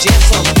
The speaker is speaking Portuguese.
gentle.